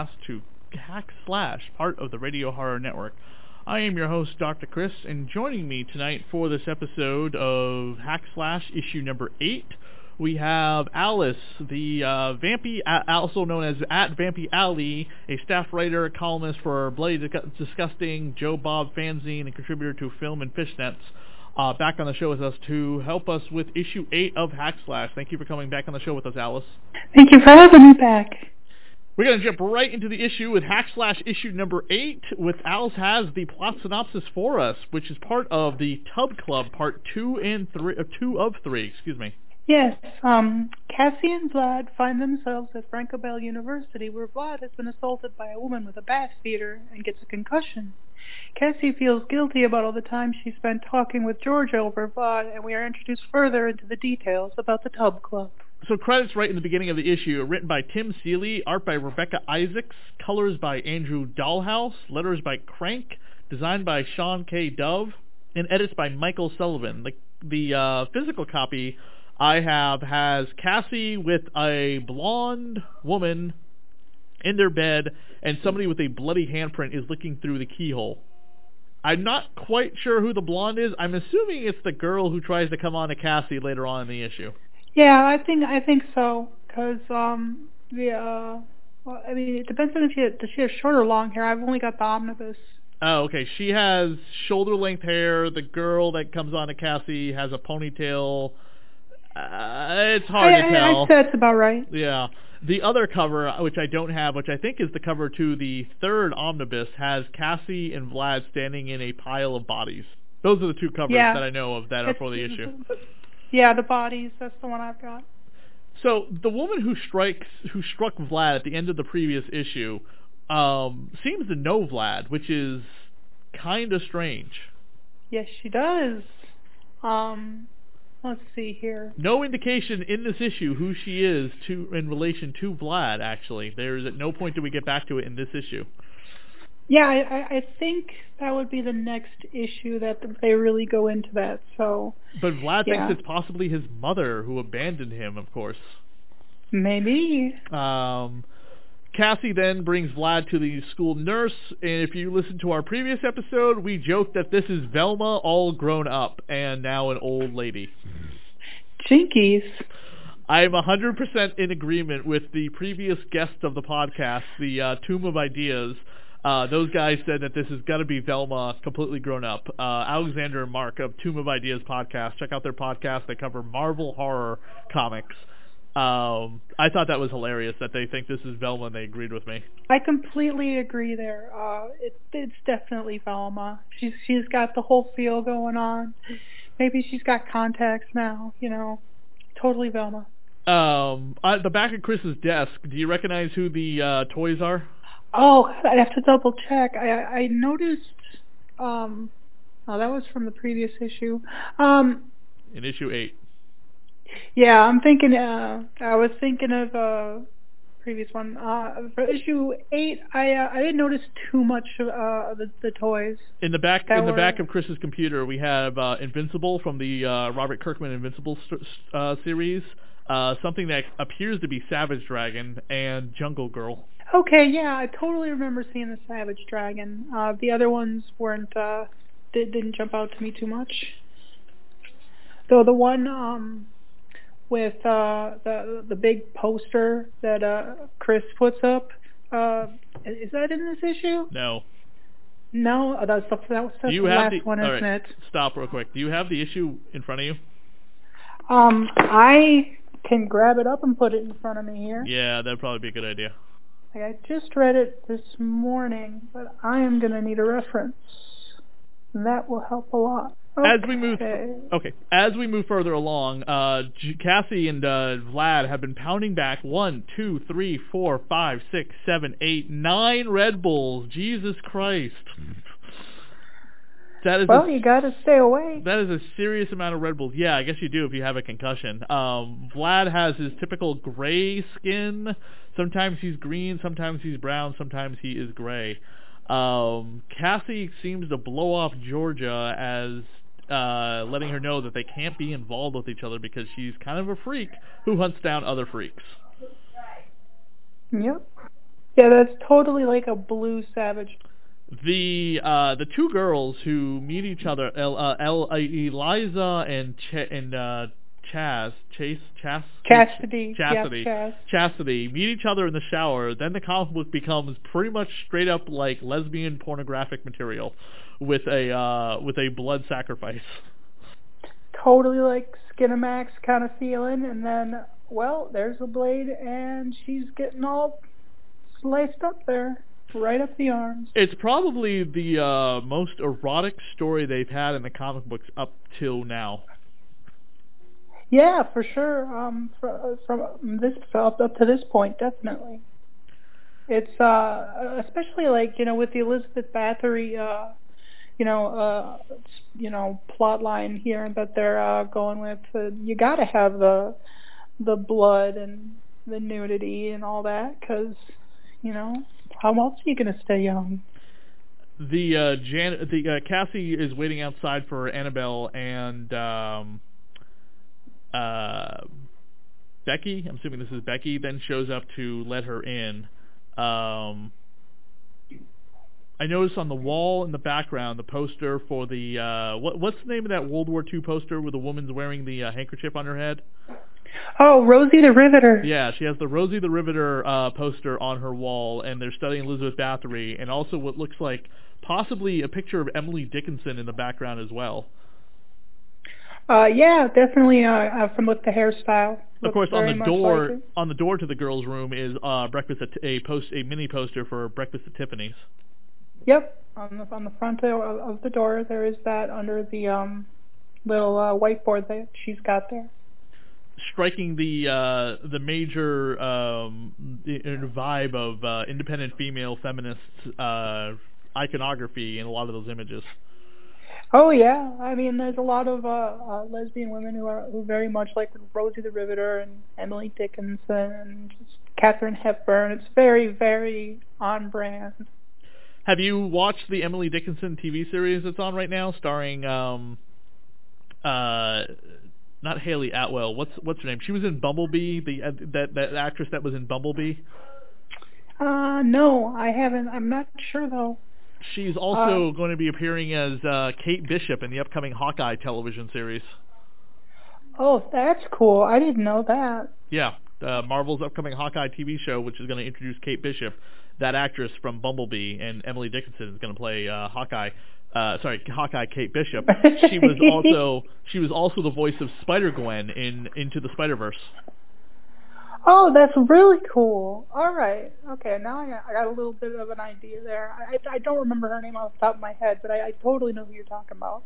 Podcast to Hack Slash, part of the Radio Horror Network. I am your host, Dr. Chris, and joining me tonight for this episode of Hack Slash, issue number 8, we have Alice, the uh, Vampy, also known as at Vampy Alley, a staff writer, columnist for Bloody Disgu- Disgusting, Joe Bob fanzine, and contributor to Film and Fishnets uh, back on the show with us to help us with issue 8 of Hack Slash. Thank you for coming back on the show with us, Alice. Thank you for having me back. We're going to jump right into the issue with Hack Slash issue number 8, with Alice has the plot synopsis for us, which is part of the Tub Club, part 2 and 3, uh, 2 of 3, excuse me. Yes, um, Cassie and Vlad find themselves at Franco Bell University where Vlad has been assaulted by a woman with a bass feeder and gets a concussion. Cassie feels guilty about all the time she spent talking with George over Vlad, and we are introduced further into the details about the Tub Club. So credits right in the beginning of the issue, written by Tim Seeley, art by Rebekah Isaacs, colors by Andrew Dalhouse, letters by Crank, designed by Sean K. Dove, and edits by Michael Sullivan. The, the uh, physical copy I have has Cassie with a blonde woman in their bed, and somebody with a bloody handprint is looking through the keyhole. I'm not quite sure who the blonde is. I'm assuming it's the girl who tries to come on to Cassie later on in the issue. Yeah, I think I think so, cause um, the uh, well, I mean, it depends on if she does she have short or long hair. I've only got the omnibus. Oh, okay. She has shoulder length hair. The girl that comes on to Cassie has a ponytail. Uh, it's hard I, to I, tell. I, that's about right. Yeah. The other cover, which I don't have, which I think is the cover to the third omnibus, has Cassie and Vlad standing in a pile of bodies. Those are the two covers Yeah. that I know of that are for the issue. Yeah, the bodies. That's the one I've got. So the woman who strikes, who struck Vlad at the end of the previous issue, um, seems to know Vlad, which is kind of strange. Yes, she does. Um, let's see here. No indication in this issue who she is to in relation to Vlad. Actually, there's at no point do we get back to it in this issue. Yeah, I, I- think that would be the next issue that they really go into that. So But Vlad Yeah. thinks it's possibly his mother who abandoned him. Of course. maybe. Um, Cassie then brings Vlad to the school nurse, and if you listen to our previous episode, we joked that this is Velma all grown up and now an old lady. Jinkies. I'm 100% in agreement with the previous guest of the podcast, the uh, Tomb of Ideas. Uh, those guys said that this has got to be Velma completely grown up. Uh, Alexander and Mark of Tomb of Ideas podcast. Check out their podcast. They cover Marvel horror comics. Um, I thought that was hilarious that they think this is Velma and they agreed with me. I completely agree there. Uh, it, it's definitely Velma. She's she's got the whole feel going on. Maybe she's got contacts now. You know, totally Velma. Um, at the back of Chris's desk, do you recognize who the uh, toys are? Oh, I have to double check. I I noticed. Um, oh, that was from the previous issue. Um, In issue 8. yeah, I'm thinking. Uh, I was thinking of uh, previous one. Uh, for issue eight, I uh, I didn't notice too much of uh, the the toys. In the back, in the back of Chris's computer, we have uh, Invincible from the uh, Robert Kirkman Invincible st- uh, series. Uh, something that appears to be Savage Dragon and Jungle Girl. Okay, yeah, I totally remember seeing the Savage Dragon. Uh, the other ones weren't uh, did, didn't jump out to me too much. Though the one um, with uh, the the big poster that uh, Chris puts up, uh, is that in this issue? No. No, oh, that's the that was the last the? one, isn't right, it? stop real quick. Do you have the issue in front of you? Um, I can grab it up and put it in front of me here. Yeah, that'd probably be a good idea. Like, I just read it this morning, but I am going to need a reference. That will help a lot. As we move, Okay. okay, as we move further along, uh, Cassie and uh, Vlad have been pounding back one, two, three, four, five, six, seven, eight, nine Red Bulls. Jesus Christ, that is Well, a, you got to stay away. that is a serious amount of Red Bulls. Yeah, I guess you do if you have a concussion. Um, Vlad has his typical gray skin. Sometimes he's green, sometimes he's brown, sometimes he is gray. Um, Cassie seems to blow off Georgia as uh, letting her know that they can't be involved with each other because she's kind of a freak who hunts down other freaks. Yep. Yeah, that's totally like a blue savage. The uh, the two girls who meet each other, El, uh, El, uh, Eliza and Ch- and uh, Chaz, Chase, Chas, Chastity. Chastity. Chas. Chastity meet each other in the shower, then the comic book becomes pretty much straight up like lesbian pornographic material with a uh with a blood sacrifice. Totally like Skinamax kind of feeling, and then, well, there's a blade, and she's getting all sliced up there, right up the arms. It's probably the uh most erotic story they've had in the comic books up till now. Yeah, for sure. Um, fr- from this up up to this point, definitely. It's uh, especially like you know with the Elizabeth Bathory, uh, you know, uh, you know, plot line here that they're uh, going with. Uh, you got to have the the blood and the nudity and all that, because you know, how else are you gonna stay young? The uh Jan the uh, Cassie is waiting outside for Annabelle and um uh Becky, I'm assuming this is Becky, then shows up to let her in. Um I noticed on the wall in the background the poster for the uh what what's the name of that World War II poster where the woman's wearing the uh, handkerchief on her head? Oh, Rosie the Riveter. Yeah, she has the Rosie the Riveter uh, poster on her wall, and they're studying Elizabeth Bathory, and also what looks like possibly a picture of Emily Dickinson in the background as well. Uh, yeah, definitely. Uh, uh from with the hairstyle. Of course, on the door like on the door to the girls' room is uh, breakfast at a post a mini poster for breakfast at Tiffany's. Yep, on the on the front of, of the door there is that under the um little uh, whiteboard that she's got there. Striking the uh, the major um, the, uh, vibe of uh, independent female feminist uh, iconography in a lot of those images. Oh yeah, I mean there's a lot of uh, uh lesbian women who are who very much like Rosie the Riveter and Emily Dickinson and Katharine Hepburn. It's very very on brand. Have you watched the Emily Dickinson TV series that's on right now, starring um, uh, not Hayley Atwell? What's what's her name? She was in Bumblebee. The uh, that that actress that was in Bumblebee. Uh no, I haven't. I'm not sure though. She's also going to be appearing as uh, Kate Bishop in the upcoming Hawkeye television series. Oh, that's cool. I didn't know that. Yeah, uh, Marvel's upcoming Hawkeye TV show, which is going to introduce Kate Bishop, that actress from Bumblebee, and Emily Dickinson is going to play uh, Hawkeye. Uh, sorry, Hawkeye Kate Bishop. She was also she was also the voice of Spider Gwen in Into the Spider Verse. Oh, that's really cool. All right. Okay, now I got, I got a little bit of an idea there. I, I don't remember her name off the top of my head, but I, I totally know who you're talking about.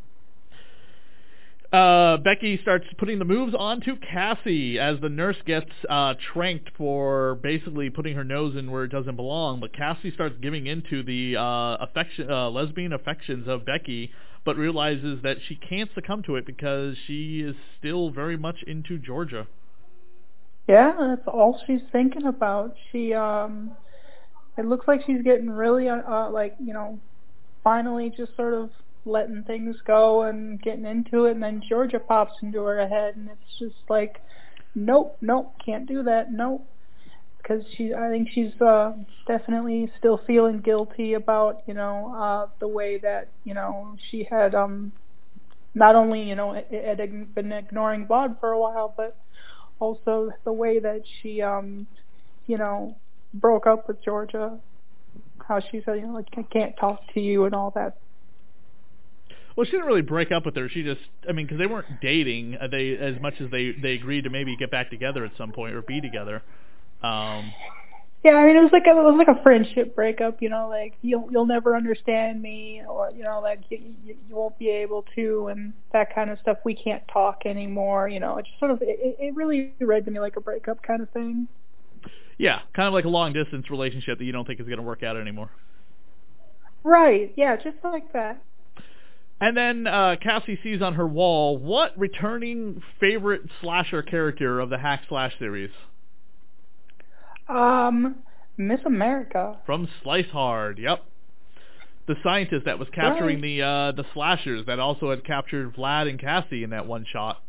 Uh, Becky starts putting the moves onto Cassie as the nurse gets uh, tranked for basically putting her nose in where it doesn't belong. But Cassie starts giving into the uh, affection, uh, lesbian affections of Becky, but realizes that she can't succumb to it because she is still very much into Georgia. Yeah, that's all she's thinking about. She um it looks like she's getting really uh, uh like, you know, finally just sort of letting things go and getting into it and then Georgia pops into her head and it's just like nope, nope, can't do that. Nope. Because she I think she's uh definitely still feeling guilty about, you know, uh the way that, you know, she had um not only, you know, had been ignoring Vaughn for a while, but also the way that she, um, you know, broke up with Georgia, how she said, you know, like I can't talk to you and all that. Well, she didn't really break up with her. She just, I mean, because they weren't dating. Uh, they as much as they they agreed to maybe get back together at some point or be together. Um, yeah, I mean, it was like a, it was like a friendship breakup. You know, like you'll you'll never understand me, or you know, like you, you you won't be able to, and that kind of stuff. We can't talk anymore. You know, it just sort of it, it really read to me like a breakup kind of thing. Yeah, kind of like a long distance relationship that you don't think is going to work out anymore. Right. Yeah, just like that. And then uh, Cassie sees on her wall what returning favorite slasher character of the Hack Slash series. Um, Miss America. From Slice Hard, yep. The scientist that was capturing Right. the uh, the slashers that also had captured Vlad and Cassie in that one shot.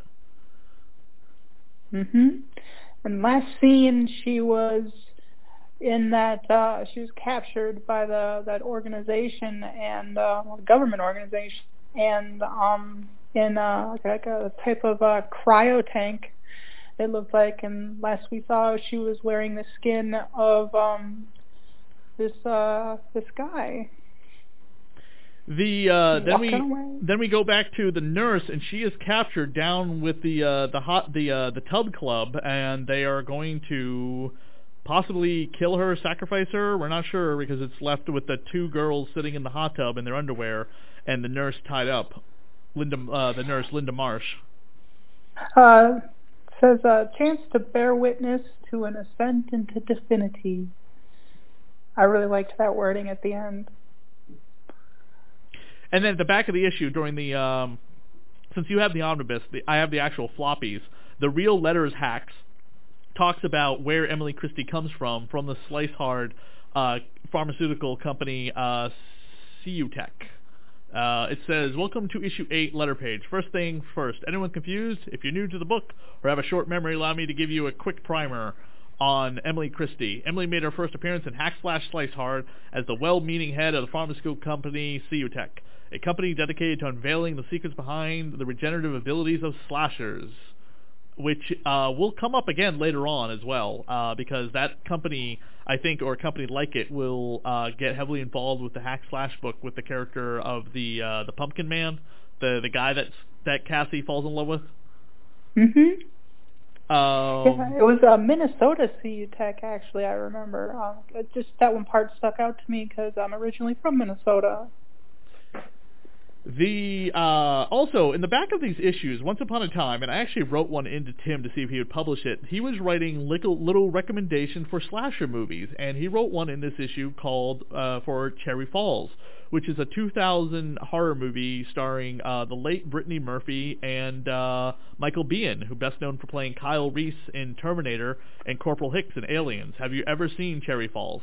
Mhm. And last scene, she was in that uh she was captured by the that organization and uh government organization and um in uh like a type of uh cryo tank it looked like and last we saw she was wearing the skin of um this uh this guy The uh, then we away. then we go back to the nurse, and she is captured down with the uh, the hot the uh, the tub club, and they are going to possibly kill her, sacrifice her. We're not sure because it's left with the two girls sitting in the hot tub in their underwear, and the nurse tied up. Linda, uh, the nurse Linda Marsh. uh says a chance to bear witness to an ascent into divinity I really liked that wording at the end. And then at the back of the issue during the um, since you have the omnibus, the, I have the actual floppies. The real letters hacks talks about where Emily Christie comes from from the Slice Hard uh, pharmaceutical company uh, Ceutech. Uh, it says, welcome to issue 8 letter page. First thing first, anyone confused? If you're new to the book or have a short memory, allow me to give you a quick primer on Emily Christie. Emily made her first appearance in Hack Slash Slice Hard as the well-meaning head of the pharmaceutical company Ceutech, a company dedicated to unveiling the secrets behind the regenerative abilities of slashers which uh, will come up again later on as well, uh, because that company, I think, or a company like it, will uh, get heavily involved with the hack slash book with the character of the uh, the Pumpkin Man, the the guy that's that Cassie falls in love with. Mhm. Um, yeah, it was uh, Minnesota CU Tech actually. I remember. Um, just that one part stuck out to me because I'm originally from Minnesota. The uh, also in the back of these issues, once upon a time, and I actually wrote one into Tim to see if he would publish it. He was writing little little recommendation for slasher movies, and he wrote one in this issue called uh, for Cherry Falls, which is a 2000 horror movie starring uh, the late Brittany Murphy and uh, Michael Biehn, who best known for playing Kyle Reese in Terminator and Corporal Hicks in Aliens. Have you ever seen Cherry Falls?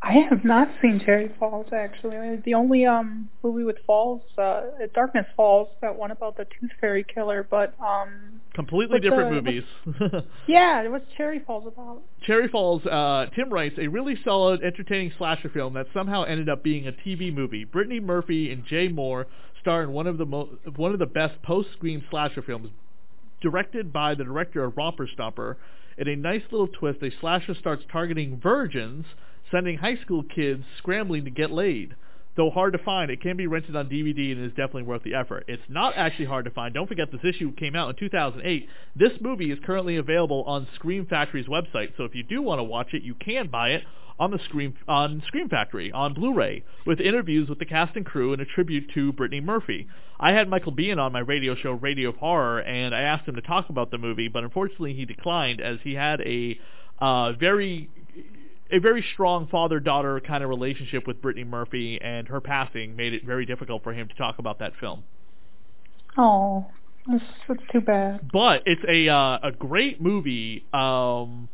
I have not seen Cherry Falls actually. The only um movie with Falls, uh, Darkness Falls, that one about the Tooth Fairy killer, but um Completely different uh, movies. yeah, what's Cherry Falls about? Cherry Falls, uh, Tim writes, a really solid, entertaining slasher film that somehow ended up being a TV movie. Brittany Murphy and Jay Mohr star in one of the mo- one of the best post-scream slasher films, directed by the director of Romper Stomper. In a nice little twist, a slasher starts targeting virgins, sending high school kids scrambling to get laid. Though hard to find, it can be rented on DVD and is definitely worth the effort. It's not actually hard to find. Don't forget this issue came out in 2008. This movie is currently available on Scream Factory's website, so if you do want to watch it, you can buy it on the Scream on Scream Factory on Blu-ray with interviews with the cast and crew and a tribute to Brittany Murphy. I had Michael Biehn on my radio show Radio of Horror, and I asked him to talk about the movie, but unfortunately he declined as he had a uh, very a very strong father-daughter kind of relationship with Brittany Murphy, and her passing made it very difficult for him to talk about that film. Oh, That's, that's too bad. But it's a uh, a great movie. Um,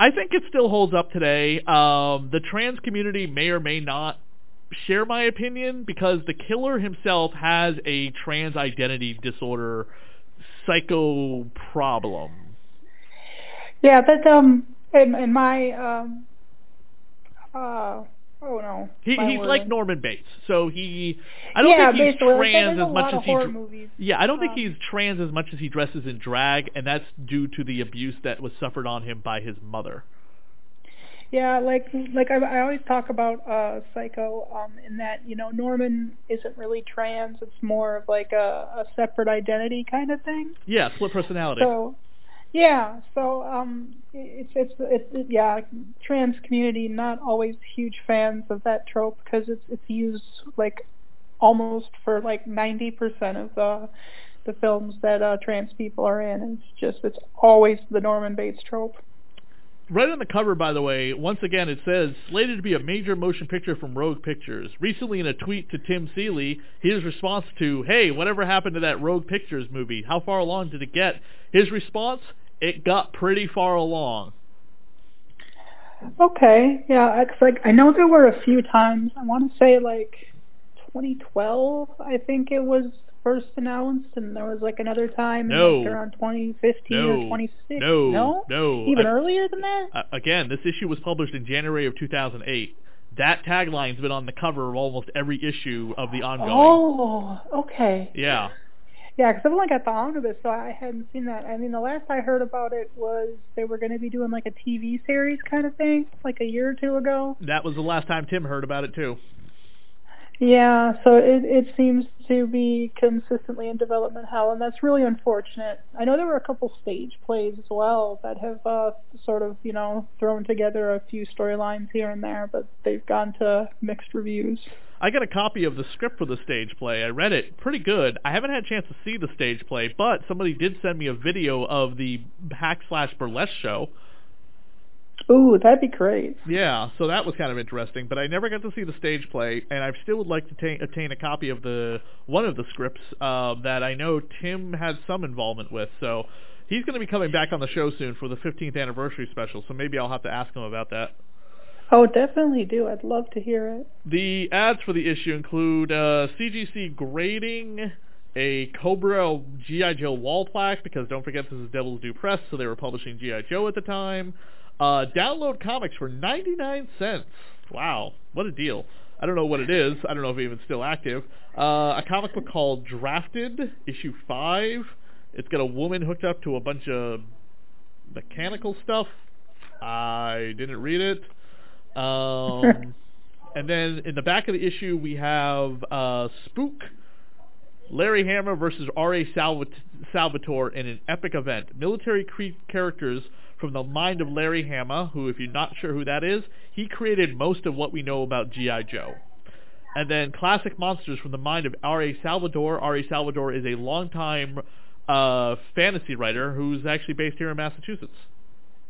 I think it still holds up today. Um, the trans community may or may not share my opinion because the killer himself has a trans identity disorder psycho problem. Yeah, that um in, in my um uh oh no. He, he's word. like Norman Bates, so he. I don't yeah, think he's basically, trans as much as he. movies. Yeah, I don't think Um, he's trans as much as he dresses in drag, and that's due to the abuse that was suffered on him by his mother. Yeah, like like I, I always talk about uh Psycho um in that you know Norman isn't really trans; it's more of like a, a separate identity kind of thing. Yeah, split personality. So, yeah, so um it's it's it's it, yeah, trans community not always huge fans of that trope because it's it's used like almost for like ninety percent of the the films that uh trans people are in. It's just it's always the Norman Bates trope. Right on the cover, by the way, once again it says, slated to be a major motion picture from Rogue Pictures. Recently in a tweet to Tim Seeley, his response to, hey, whatever happened to that Rogue Pictures movie? How far along did it get? His response, it got pretty far along. Okay, yeah, it's like I know there were a few times. I want to say like 2012, I think it was first announced, and there was like another time No. like, around 2015 or No. 2016. No. no, No. even I- earlier than that. Uh, again, this issue was published in January of 2008. That tagline's been on the cover of almost every issue of the ongoing. Oh, okay. Yeah. Yeah, because I've only got the omnibus, so I hadn't seen that. I mean, the last I heard about it was they were going to be doing like a TV series kind of thing, like a year or two ago. That was the last time Tim heard about it, too. Yeah, so it it seems to be consistently in development hell, and that's really unfortunate. I know there were a couple stage plays as well that have uh, sort of, you know, thrown together a few storylines here and there, but they've gone to mixed reviews. I got a copy of the script for the stage play. I read it. Pretty good. I haven't had a chance to see the stage play, but somebody did send me a video of the hack slash burlesque show. Ooh, that'd be great. Yeah, so that was kind of interesting, but I never got to see the stage play, and I still would like to ta- obtain a copy of the one of the scripts uh, that I know Tim had some involvement with. So he's going to be coming back on the show soon for the 15th anniversary special, so maybe I'll have to ask him about that. Oh, definitely do. I'd love to hear it. The ads for the issue include uh, CGC grading, a Cobra G.I. Joe wall plaque, because don't forget this is Devil's Due Press, so they were publishing G.I. Joe at the time. Uh, download comics for 99 cents. Wow, what a deal. I don't know what it is. I don't know if it's even still active. Uh, a comic book called Drafted, issue 5. It's got a woman hooked up to a bunch of mechanical stuff. I didn't read it. Um, and then in the back of the issue, we have uh, Spook, Larry Hama versus R.A. Salvat- Salvatore in an epic event. Military cre- characters from the mind of Larry Hama, who, if you're not sure who that is, he created most of what we know about G.I. Joe. And then classic monsters from the mind of R.A. Salvatore. R.A. Salvatore is a longtime uh, fantasy writer who's actually based here in Massachusetts.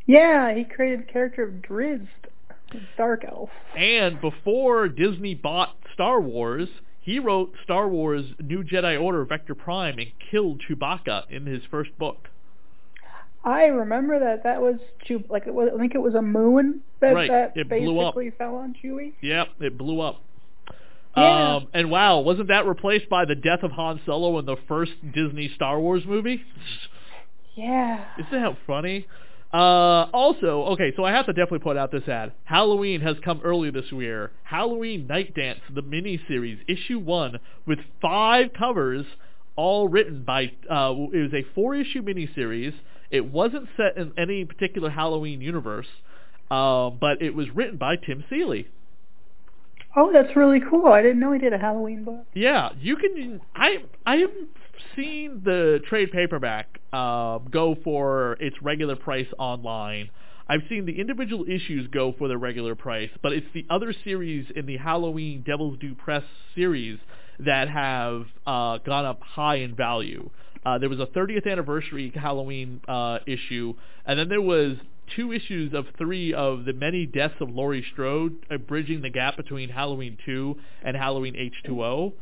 Yeah, he created the character of Drizzt, Dark Elf. And before Disney bought Star Wars, he wrote Star Wars New Jedi Order Vector Prime and killed Chewbacca in his first book. I remember that. That was Chew- like it was, I think it was a moon that Right, that it blew up. basically fell on Chewie. Yep, it blew up. Yeah. Um, and wow, wasn't that replaced by the death of Han Solo in the first Disney Star Wars movie? Yeah. Isn't that funny? Uh, also, okay, so I have to definitely put out this ad. Halloween has come early this year. Halloween Night Dance, the miniseries, issue one, with five covers, all written by. Uh, it was a four-issue miniseries. It wasn't set in any particular Halloween universe, uh, but it was written by Tim Seeley. Oh, that's really cool. I didn't know he did a Halloween book. Yeah, you can. I I have seen the trade paperback uh, go for its regular price online. I've seen the individual issues go for the regular price, but it's the other series in the Halloween Devil's Due Press series that have uh, gone up high in value. Uh, there was a 30th anniversary Halloween uh, issue, and then there was two issues of three of the many deaths of Laurie Strode, uh, bridging the gap between Halloween 2 and Halloween H2O.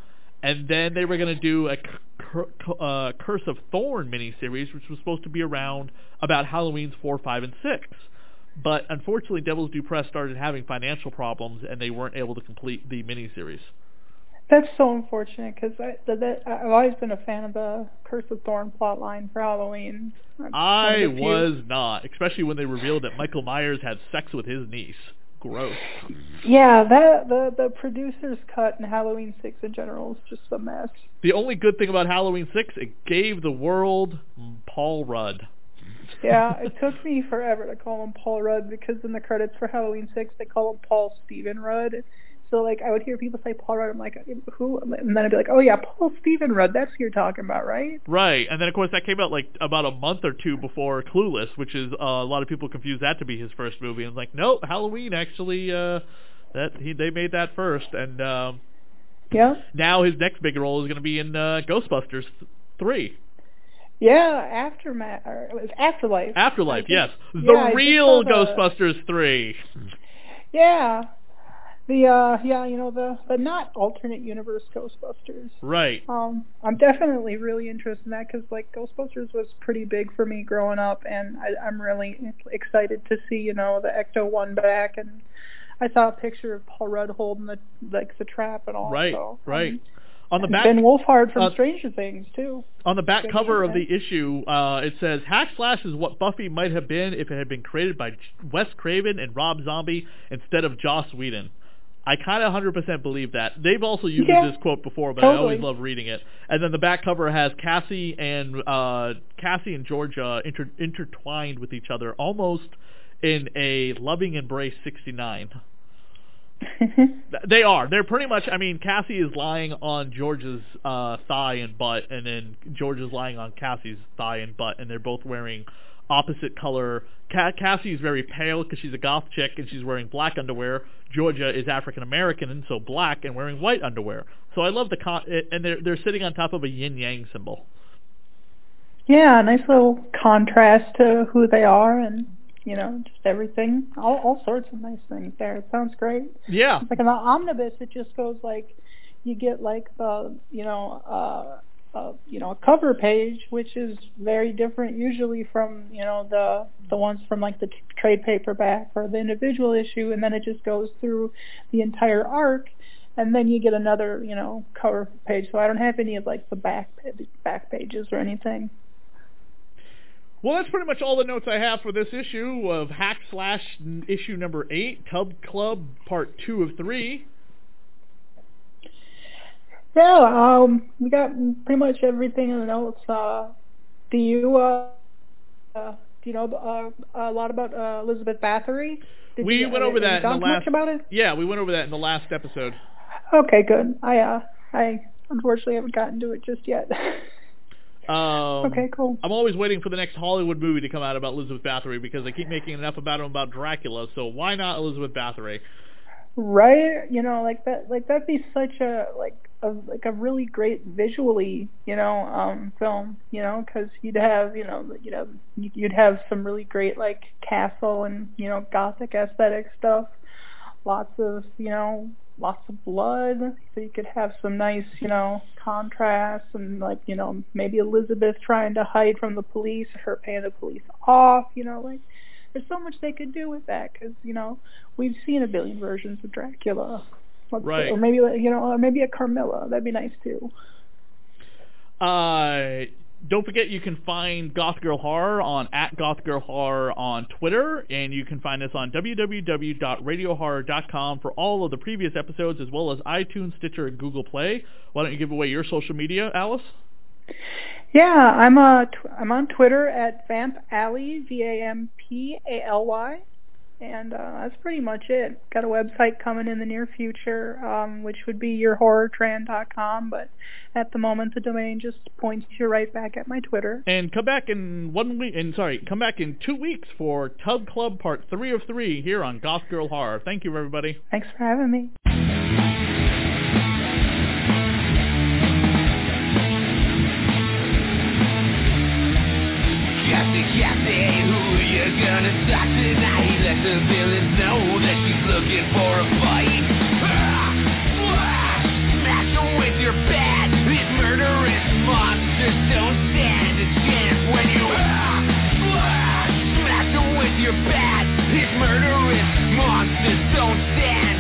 and then they were going to do a Cur- uh, Curse of Thorn miniseries, which was supposed to be around about Halloween's four, five, and six. But unfortunately, Devil's Due Press started having financial problems, and they weren't able to complete the miniseries. That's so unfortunate because I, that, I've always been a fan of the Curse of Thorn plotline for Halloween. I was not, especially when they revealed that Michael Myers had sex with his niece. Gross. Yeah, that the the producer's cut in Halloween Six in general is just a mess. The only good thing about Halloween Six, it gave the world Paul Rudd. yeah, it took me forever to call him Paul Rudd because in the credits for Halloween Six they call him Paul Stephen Rudd. So like I would hear people say Paul Rudd, I'm like, who? And then I'd be like, oh yeah, Paul Stephen Rudd. That's who you're talking about, right? Right. And then of course that came out like about a month or two before Clueless, which is uh, a lot of people confuse that to be his first movie. And like, nope, Halloween actually. uh that he they made that first, and um, yeah. Now his next big role is going to be in uh, Ghostbusters three. Yeah, aftermath or it was afterlife. Afterlife, yes, the yeah, real Ghostbusters three. Yeah, the uh yeah you know the the not alternate universe ghostbusters right um i'm definitely really interested in that because like ghostbusters was pretty big for me growing up and i i'm really excited to see you know the ecto one back and i saw a picture of paul rudd holding the like the trap and all right so, right um, on the back, Ben Wolfhard from uh, Stranger Things too. On the back Stranger cover of the issue, uh, it says Hack Slash is what Buffy might have been if it had been created by Wes Craven and Rob Zombie instead of Joss Whedon. I kind of 100% believe that. They've also used Yeah, this quote before, but totally. I always love reading it. And then the back cover has Cassie and uh, Cassie and Georgia inter- intertwined with each other, almost in a loving embrace 69. They are. They're pretty much. I mean, Cassie is lying on George's uh, thigh and butt, and then George is lying on Cassie's thigh and butt, and they're both wearing opposite color. Ca- Cassie's very pale because she's a goth chick, and she's wearing black underwear. Georgia is African American, and so black and wearing white underwear. So I love the con- and they're they're sitting on top of a yin yang symbol. yeah, nice little contrast to who they are and you know just everything, all all sorts of nice things there. It sounds great. Yeah, Like in the omnibus, it just goes like you get like the you know uh, you know a cover page, which is very different usually from you know the the ones from like the t- trade paperback or the individual issue, and then it just goes through the entire arc. And then you get another, you know, cover page. So I don't have any of like the back back pages or anything. Well, that's pretty much all the notes I have for this issue of Hack Slash issue number eight, Tub Club Part Two of Three. Yeah, um, we got pretty much everything in the notes. Uh, do you, uh, uh, do you know uh, a lot about uh, Elizabeth Bathory? Did We you, went over that in the talked last- much about it. Yeah, we went over that in the last episode. Okay, good. I, uh, I unfortunately haven't gotten to it just yet. Um, okay, cool. I'm always waiting for the next Hollywood movie to come out about Elizabeth Bathory because they keep making enough about him about Dracula. So why not Elizabeth Bathory? Right? You know, like that, like that'd be such a like a like a really great visually, you know, um, film. You know, because you'd have, you know, you'd have you'd have some really great like castle and you know gothic aesthetic stuff. Lots of you know lots of blood, so you could have some nice, you know, contrast and like, you know, maybe Elizabeth trying to hide from the police, her paying the police off, you know, like there's so much they could do with that because you know we've seen a billion versions of Dracula. Let's Right. Or maybe you know, or maybe a Carmilla. That'd be nice too. Uh, don't forget you can find Goth Girl Horror on at Goth Girl Horror on Twitter, and you can find us on www.radiohorror.com for all of the previous episodes, as well as iTunes, Stitcher, and Google Play. Why don't you give away your social media, Alice? Yeah, I'm uh tw- I'm on Twitter at Vamp Alley V A M P A L Y, and uh, that's pretty much it. Got a website coming in the near future, um, which would be yourhorrortran.com, but at the moment the domain just points you right back at my Twitter. And come back in one week, and sorry, come back in two weeks for Tub Club Part Three of Three here on Goth Girl Horror. Thank you, everybody. Thanks for having me. Cassie, Cassie, who you gonna talk tonight? Let let the villains know that she's looking for a fight. Smash with your bat. These murderous monsters don't stand a chance when you smash with your bat. These murderous monsters don't stand.